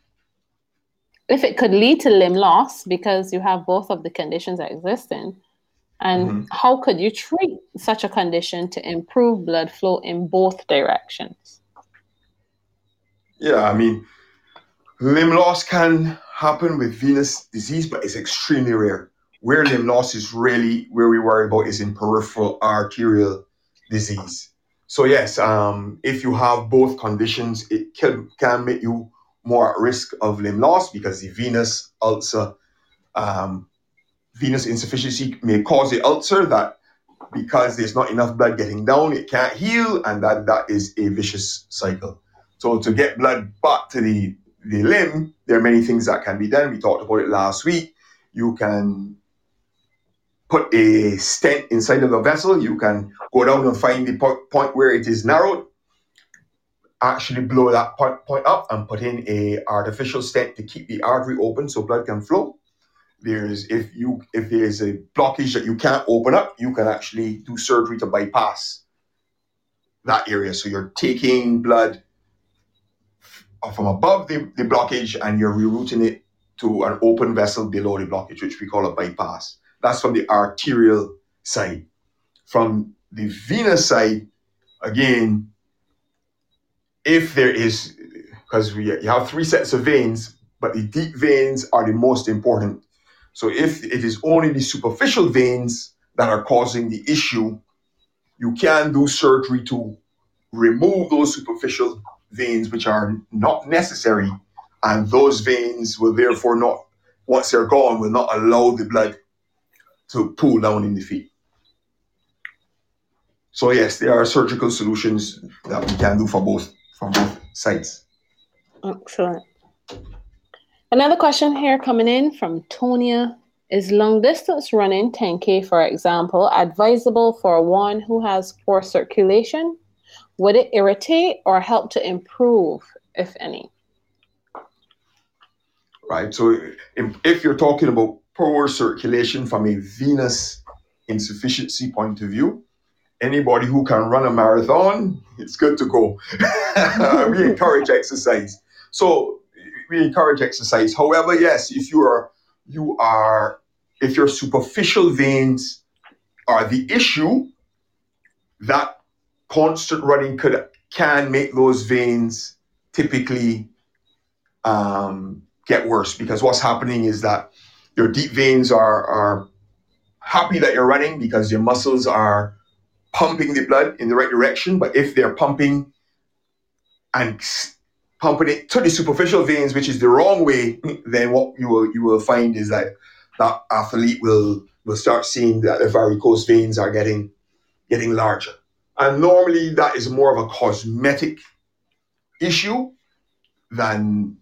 If it could lead to limb loss because you have both of the conditions existing, and mm-hmm. how could you treat such a condition to improve blood flow in both directions? Yeah, I mean, limb loss can happen with venous disease, but it's extremely rare. Where limb loss is really where we worry about is in peripheral arterial disease. So yes, um, if you have both conditions, it can, can make you more at risk of limb loss because the venous ulcer um, venous insufficiency may cause the ulcer that because there's not enough blood getting down, it can't heal, and that, that is a vicious cycle. So to get blood back to the, the limb, there are many things that can be done. We talked about it last week. You can put a stent inside of the vessel. You can go down and find the point where it is narrowed, actually blow that point, point up and put in a artificial stent to keep the artery open so blood can flow there's if you if there's a blockage that you can't open up, you can actually do surgery to bypass that area. So you're taking blood from above the, the blockage and you're rerouting it to an open vessel below the blockage, which we call a bypass. That's from the arterial side. From the venous side, again, if there is, because we you have three sets of veins, but the deep veins are the most important so if it is only the superficial veins that are causing the issue, you can do surgery to remove those superficial veins, which are not necessary. And those veins will therefore not, once they're gone, will not allow the blood to pool down in the feet. So yes, there are surgical solutions that we can do for both from both sides. Excellent. Another question here coming in from Tonia. Is long distance running 10K, for example, advisable for one who has poor circulation? Would it irritate or help to improve, if any? right? So if you're talking about poor circulation from a venous insufficiency point of view, anybody who can run a marathon, it's good to go. *laughs* we encourage exercise. So we encourage exercise. However, yes, if you are you are if your superficial veins are the issue, that constant running could can make those veins typically um, get worse because what's happening is that your deep veins are are happy that you're running because your muscles are pumping the blood in the right direction. But if they're pumping and pumping it to the superficial veins, which is the wrong way, *laughs* then what you will you will find is that that athlete will will start seeing that the varicose veins are getting getting larger. And normally that is more of a cosmetic issue than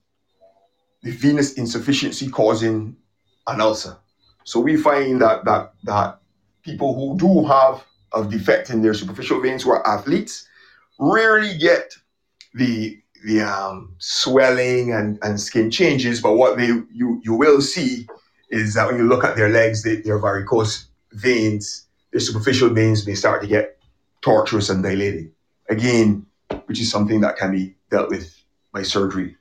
the venous insufficiency causing an ulcer. So we find that that that people who do have a defect in their superficial veins who are athletes rarely get the the um, swelling and, and skin changes, but what they you you will see is that when you look at their legs, they, their varicose veins, their superficial veins may start to get tortuous and dilated. Again, which is something that can be dealt with by surgery.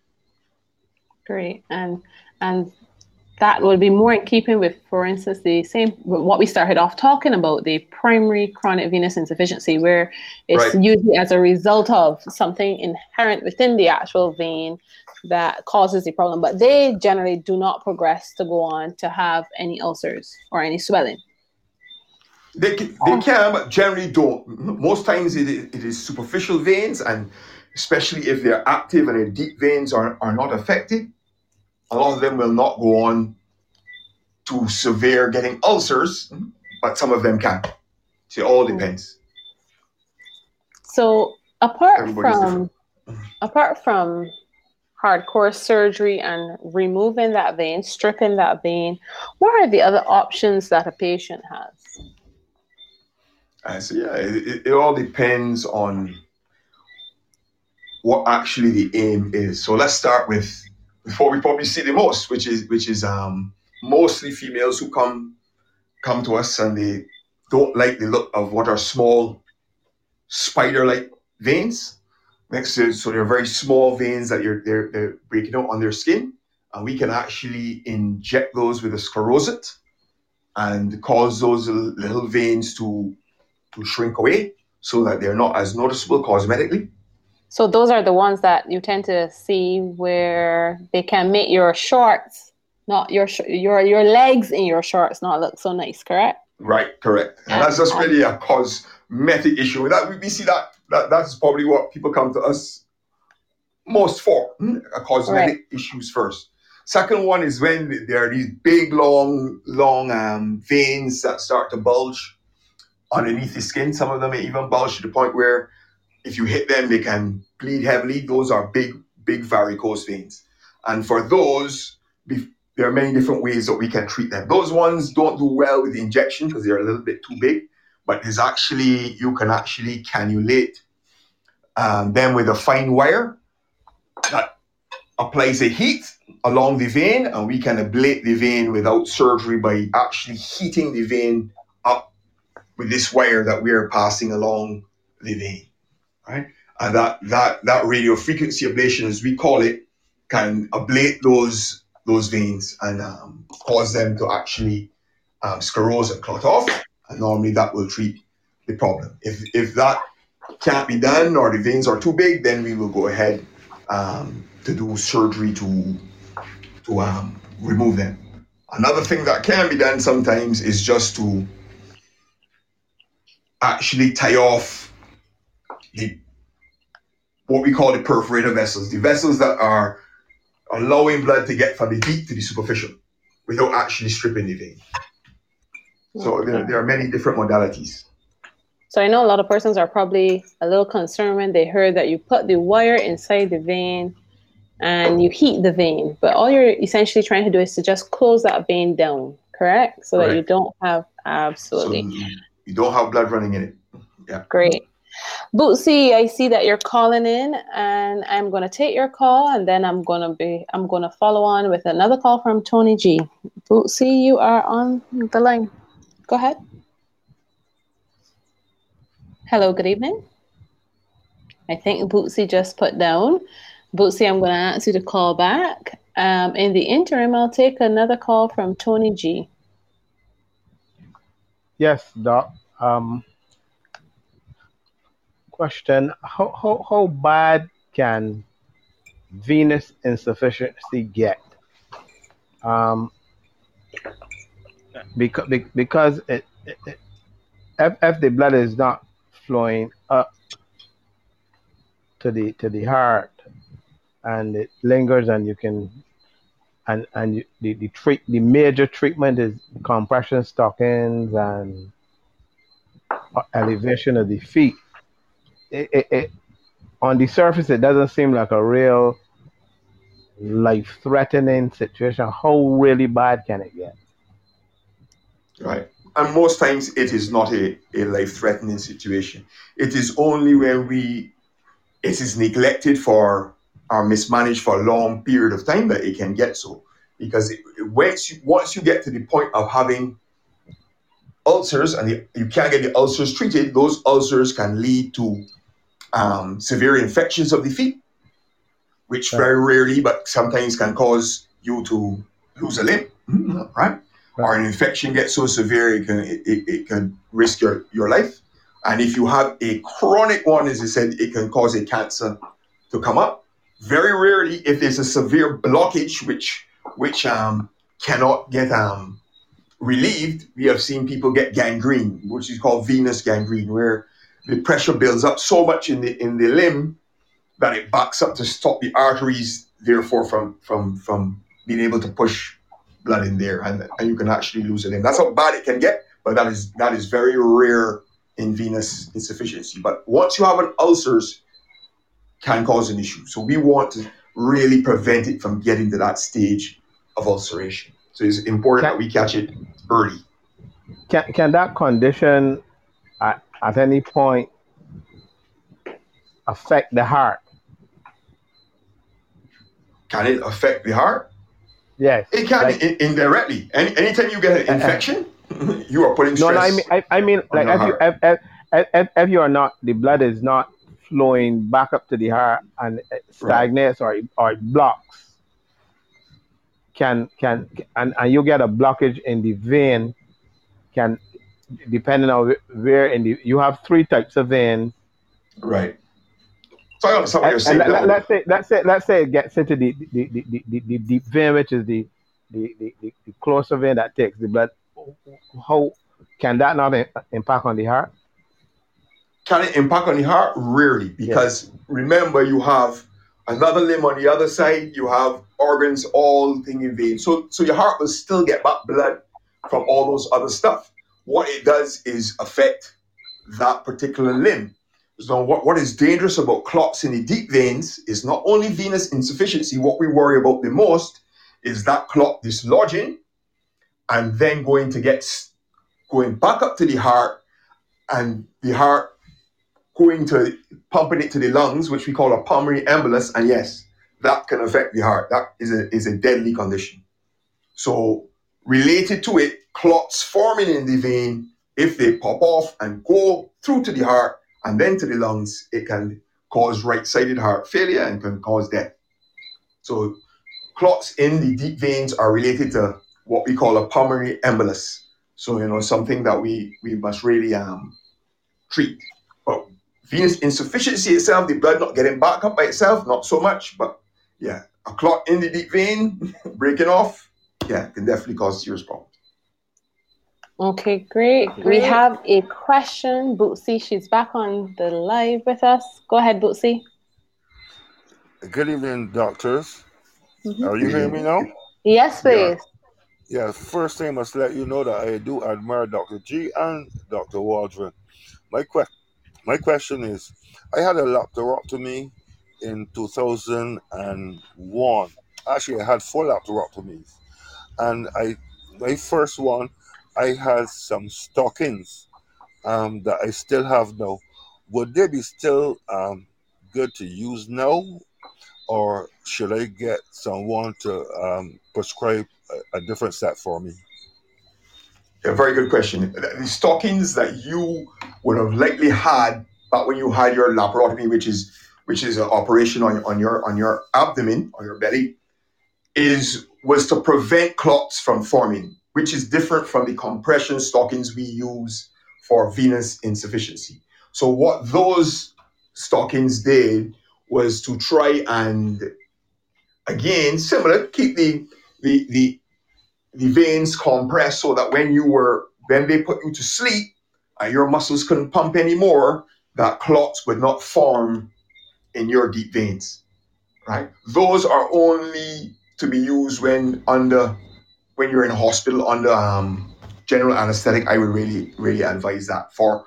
Great, and and that would be more in keeping with, for instance, the same what we started off talking about the primary chronic venous insufficiency, where it's right. usually as a result of something inherent within the actual vein that causes the problem, but they generally do not progress to go on to have any ulcers or any swelling. They can, they can, but generally don't. Most times it is, it is superficial veins, and especially if they're active and their deep veins are, are not affected, a lot of them will not go on to severe getting ulcers, but some of them can. So it all depends. So apart Everybody's from different. apart from hardcore surgery and removing that vein, stripping that vein, what are the other options that a patient has? Uh, so yeah, it, it all depends on what actually the aim is. So let's start with before we probably see the most, which is which is um, mostly females who come come to us and they don't like the look of what are small spider-like veins next to so they're very small veins that you're they're, they're breaking out on their skin. And we can actually inject those with a sclerosant and cause those little veins to to shrink away so that they're not as noticeable cosmetically so those are the ones that you tend to see where they can make your shorts, not your sh- your your legs in your shorts, not look so nice. Correct? Right. Correct. And that's just really a cosmetic issue. That we see that that that's probably what people come to us most for. Hmm? A cosmetic right. issues first. Second one is when there are these big, long, long um, veins that start to bulge underneath the skin. Some of them may even bulge to the point where if you hit them, they can bleed heavily. Those are big, big varicose veins. And for those, there are many different ways that we can treat them. Those ones don't do well with the injection because they're a little bit too big, but there's actually, you can actually cannulate um, them with a fine wire that applies a heat along the vein, and we can ablate the vein without surgery by actually heating the vein up with this wire that we are passing along the vein right? And that that that radio frequency ablation, as we call it, can ablate those those veins and um, cause them to actually um, sclerose and clot off. And normally that will treat the problem. If if that can't be done or the veins are too big, then we will go ahead um, to do surgery to to um, remove them. Another thing that can be done sometimes is just to actually tie off the what we call the perforator vessels, the vessels that are allowing blood to get from the deep to the superficial without actually stripping the vein. So okay. there, there are many different modalities. So I know a lot of persons are probably a little concerned when they heard that you put the wire inside the vein and you heat the vein, but all you're essentially trying to do is to just close that vein down, correct? So correct. that you don't have absolutely. So you don't have blood running in it. Yeah. Great. Bootsy, I see that you're calling in, and I'm going to take your call, and then I'm going to be I'm going to follow on with another call from Tony G. Bootsy, you are on the line. Go ahead. Hello, good evening. I think Bootsy just put down. Bootsy, I'm going to ask you to call back. Um, in the interim, I'll take another call from Tony G. Yes, Doc. Um, question how, how, how bad can venous insufficiency get? Um, because, because it, it, it, if, if the blood is not flowing up to the to the heart and it lingers and you can and and you, the the treat the major treatment is compression stockings and elevation of the feet it, it, it, on the surface it doesn't seem like a real life threatening situation. How really bad can it get? Right. And most times it is not a, a life threatening situation. It is only when we it is neglected for or mismanaged for a long period of time that it can get so. Because it, once you once you get to the point of having ulcers and the, you can't get the ulcers treated those ulcers can lead to um, severe infections of the feet, which very rarely, but sometimes can cause you to lose a limb, mm-hmm. right? right? Or an infection gets so severe it can it, it can risk your, your life. And if you have a chronic one, as I said, it can cause a cancer to come up. Very rarely, if there's a severe blockage which which um, cannot get um, relieved, we have seen people get gangrene, which is called venous gangrene, where the pressure builds up so much in the in the limb that it backs up to stop the arteries, therefore from from from being able to push blood in there, and, and you can actually lose a limb. That's how bad it can get, but that is that is very rare in venous insufficiency. But once you have an ulcers, can cause an issue. So we want to really prevent it from getting to that stage of ulceration. So it's important can, that we catch it early. Can, can that condition at any point affect the heart? Can it affect the heart? Yes. It can like, in, indirectly. Any, anytime you get an uh-huh. infection, uh, *laughs* you are putting stress. No, no I mean, I, I mean, like if you, if, if, if, if, you are not, the blood is not flowing back up to the heart and it stagnates right. or or blocks. Can can and, and you get a blockage in the vein, can depending on where in the you have three types of veins. Right. So I understand what you're saying. Let, us say let's say let's say it gets into the the, the, the, the, the deep vein, which is the the, the, the, the closer vein that takes the blood. How can that not impact on the heart? Can it impact on the heart? Rarely, because yeah. remember you have another limb on the other side. You have organs all thing in vein. So so your heart will still get back blood from all those other stuff what it does is affect that particular limb. So what, what is dangerous about clots in the deep veins is not only venous insufficiency, what we worry about the most is that clot dislodging and then going to get going back up to the heart and the heart going to pumping it to the lungs, which we call a pulmonary embolus. And yes, that can affect the heart. That is a, is a deadly condition. So related to it, clots forming in the vein, if they pop off and go through to the heart and then to the lungs, it can cause right sided heart failure and can cause death. So, clots in the deep veins are related to what we call a pulmonary embolus. So, you know, something that we, we must really um, treat. But venous insufficiency itself, the blood not getting back up by itself, not so much. But yeah, a clot in the deep vein *laughs* breaking off, yeah, can definitely cause serious problems. Okay, great. great. We have a question. Bootsy, she's back on the live with us. Go ahead, Bootsy. Good evening, doctors. Mm-hmm. Are you hearing me now? Yes, please. Yeah. yeah, first thing I must let you know that I do admire Dr. G and Dr. Waldron. My, que- my question is I had a laparotomy in 2001. Actually, I had four laparotomies. And I my first one I had some stockings um, that I still have now. would they be still um, good to use now, or should I get someone to um, prescribe a, a different set for me? A very good question. The stockings that you would have likely had back when you had your laparotomy, which is which is an operation on, on your on your abdomen or your belly, is was to prevent clots from forming, which is different from the compression stockings we use for venous insufficiency. So what those stockings did was to try and again similar keep the the the the veins compressed so that when you were when they put you to sleep and your muscles couldn't pump anymore, that clots would not form in your deep veins. Right? Those are only to be used when under when you're in a hospital under um, general anesthetic. I would really really advise that for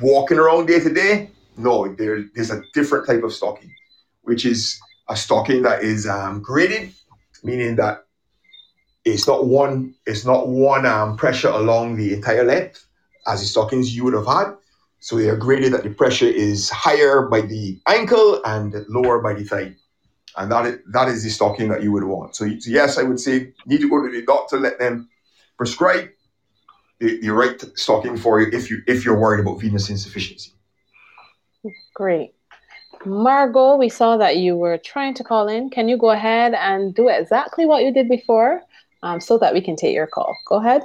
walking around day to day. No, there, there's a different type of stocking, which is a stocking that is um, graded, meaning that it's not one it's not one um, pressure along the entire length as the stockings you would have had. So they are graded that the pressure is higher by the ankle and lower by the thigh. And that is, that is the stocking that you would want. So, so yes, I would say you need to go to the doctor, let them prescribe the, the right stocking for you if you if you're worried about venous insufficiency. Great. Margot, we saw that you were trying to call in. Can you go ahead and do exactly what you did before? um, so that we can take your call. Go ahead.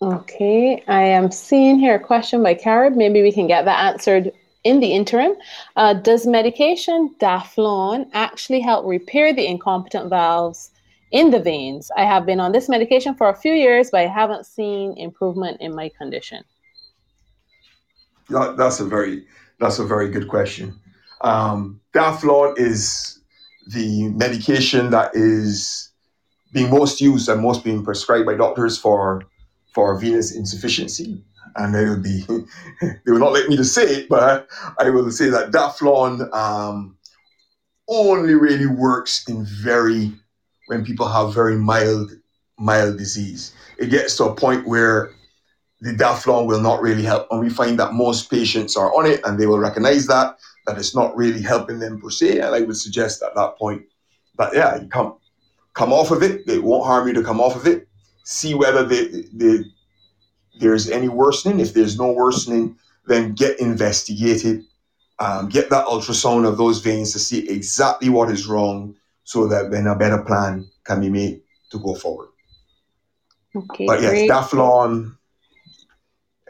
Okay, I am seeing here a question by Carib. Maybe we can get that answered in the interim. Uh, does medication Daflon actually help repair the incompetent valves in the veins? I have been on this medication for a few years, but I haven't seen improvement in my condition. That, that's a very that's a very good question. Um, Daflon is the medication that is being most used and most being prescribed by doctors for for venous insufficiency. And *laughs* they will be they will not let me to say it, but I will say that Daflon um, only really works in very when people have very mild mild disease. It gets to a point where the Daflon will not really help. And we find that most patients are on it and they will recognize that, that it's not really helping them per se. And I would suggest at that point that, yeah, you come, come off of it. It won't harm you to come off of it. See whether the, the, there's any worsening. If there's no worsening, then get investigated. Um, get that ultrasound of those veins to see exactly what is wrong so that then a better plan can be made to go forward. Okay, but yes, great. Daflon,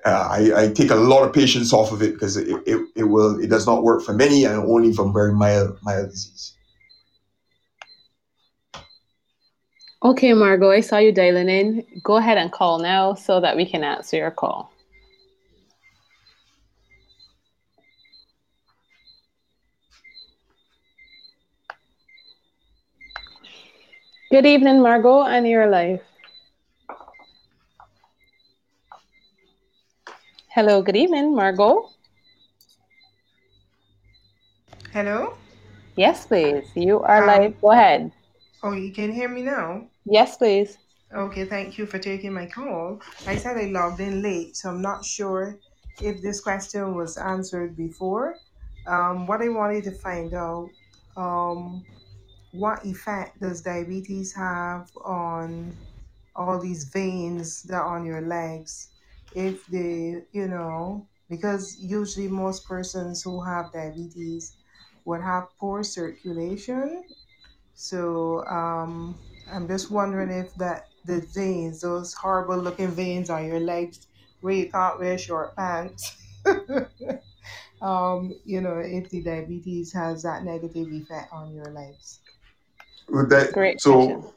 uh, I, I, take a lot of patients off of it because it, it, it will it does not work for many and only from very mild mild disease. Okay, Margot, I saw you dialing in. Go ahead and call now so that we can answer your call. Good evening, Margot, and your life. Hello, good evening, Margot. Hello? Yes, please. You are um, live. Go ahead. Oh, you can hear me now? Yes, please. Okay, thank you for taking my call. I said I logged in late, so I'm not sure if this question was answered before. Um, what I wanted to find out um, what effect does diabetes have on all these veins that are on your legs? if they, you know, because usually most persons who have diabetes would have poor circulation. So um, I'm just wondering if that the veins, those horrible looking veins on your legs where you can't wear short pants, *laughs* um, you know, if the diabetes has that negative effect on your legs. With that, Great so question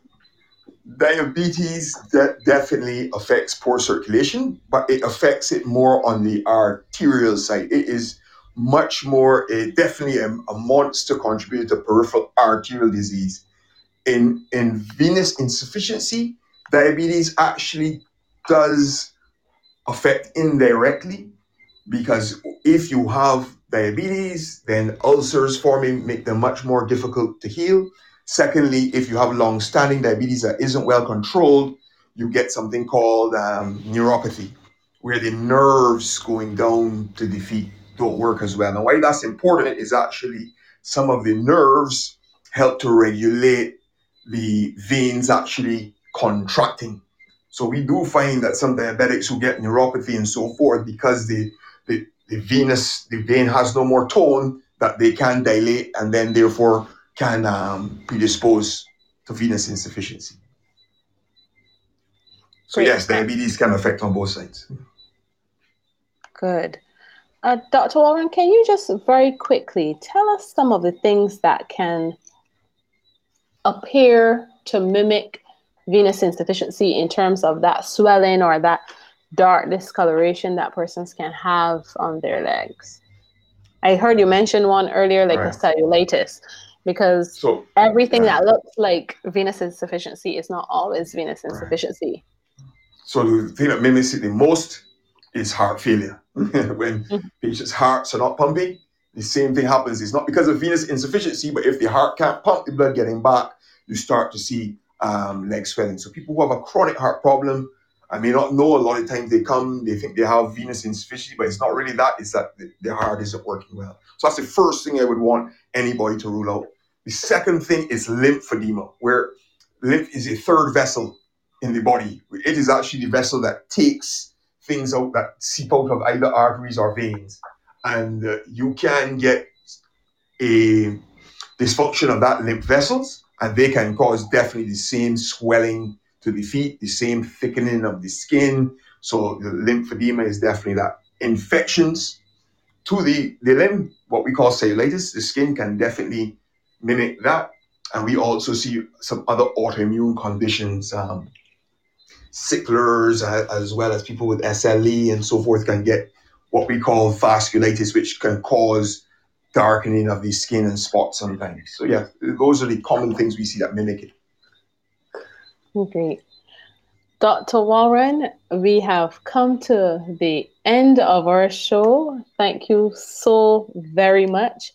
diabetes de- definitely affects poor circulation, but it affects it more on the arterial side. It is much more, a, definitely a, a monster contributor to peripheral arterial disease. In, in venous insufficiency, diabetes actually does affect indirectly because if you have diabetes, then ulcers forming make them much more difficult to heal Secondly, if you have long-standing diabetes that isn't well controlled, you get something called um, neuropathy, where the nerves going down to the feet don't work as well. And why that's important is actually some of the nerves help to regulate the veins actually contracting. So we do find that some diabetics who get neuropathy and so forth, because the, the, the venous, the vein has no more tone, that they can dilate and then therefore can um, predispose to venous insufficiency. So Great. yes, diabetes can affect on both sides. Good. Uh, Dr. Warren, can you just very quickly tell us some of the things that can appear to mimic venous insufficiency in terms of that swelling or that dark discoloration that persons can have on their legs? I heard you mention one earlier, like right. cellulitis, because so, everything yeah. that looks like venous insufficiency is not always venous insufficiency. Right. So the thing that mimics it the most is heart failure. *laughs* when mm-hmm. patients' hearts are not pumping, the same thing happens. It's not because of venous insufficiency, but if the heart can't pump the blood getting back, you start to see um, leg swelling. So people who have a chronic heart problem, I may not know a lot of times they come, they think they have venous insufficiency, but it's not really that, it's that the, their heart isn't working well. So that's the first thing I would want anybody to rule out. The second thing is lymphedema, where lymph is a third vessel in the body. It is actually the vessel that takes things out that seep out of either arteries or veins. And uh, you can get a dysfunction of that lymph vessels, and they can cause definitely the same swelling to the feet, the same thickening of the skin. So the lymphedema is definitely that. Infections to the, the limb, what we call cellulitis, the skin can definitely mimic that. And we also see some other autoimmune conditions, um, sicklers, uh, as well as people with SLE and so forth, can get what we call vasculitis, which can cause darkening of the skin and spots sometimes. So, yeah, those are the common things we see that mimic it. Great. Dr. Warren, we have come to the end of our show. Thank you so very much.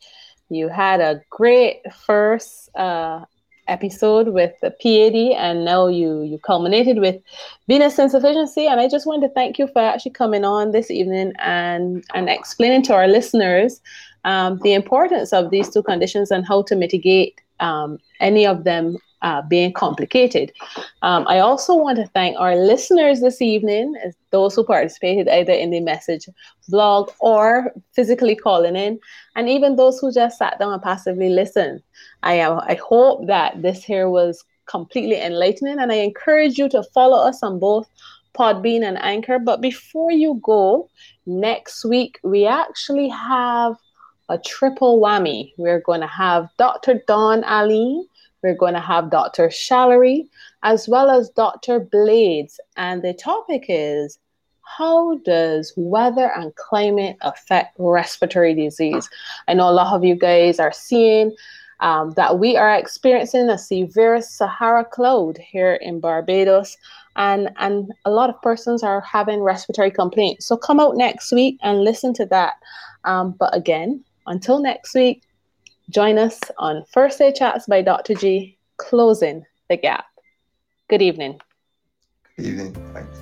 You had a great first uh, episode with the PAD, and now you you culminated with venous insufficiency. And I just wanted to thank you for actually coming on this evening and and explaining to our listeners um, the importance of these two conditions and how to mitigate um, any of them uh, being complicated. Um, I also want to thank our listeners this evening, those who participated either in the message blog or physically calling in, and even those who just sat down and passively listened. I, am, I hope that this here was completely enlightening, and I encourage you to follow us on both Podbean and Anchor. But before you go, next week we actually have a triple whammy. We're going to have Dr. Dawn Ali we're going to have Dr. Shallery as well as Dr. Blades. And the topic is how does weather and climate affect respiratory disease? I know a lot of you guys are seeing um, that we are experiencing a severe Sahara cloud here in Barbados, and, and a lot of persons are having respiratory complaints. So come out next week and listen to that. Um, but again, until next week, Join us on First Aid Chats by Dr. G, closing the gap. Good evening. Good evening.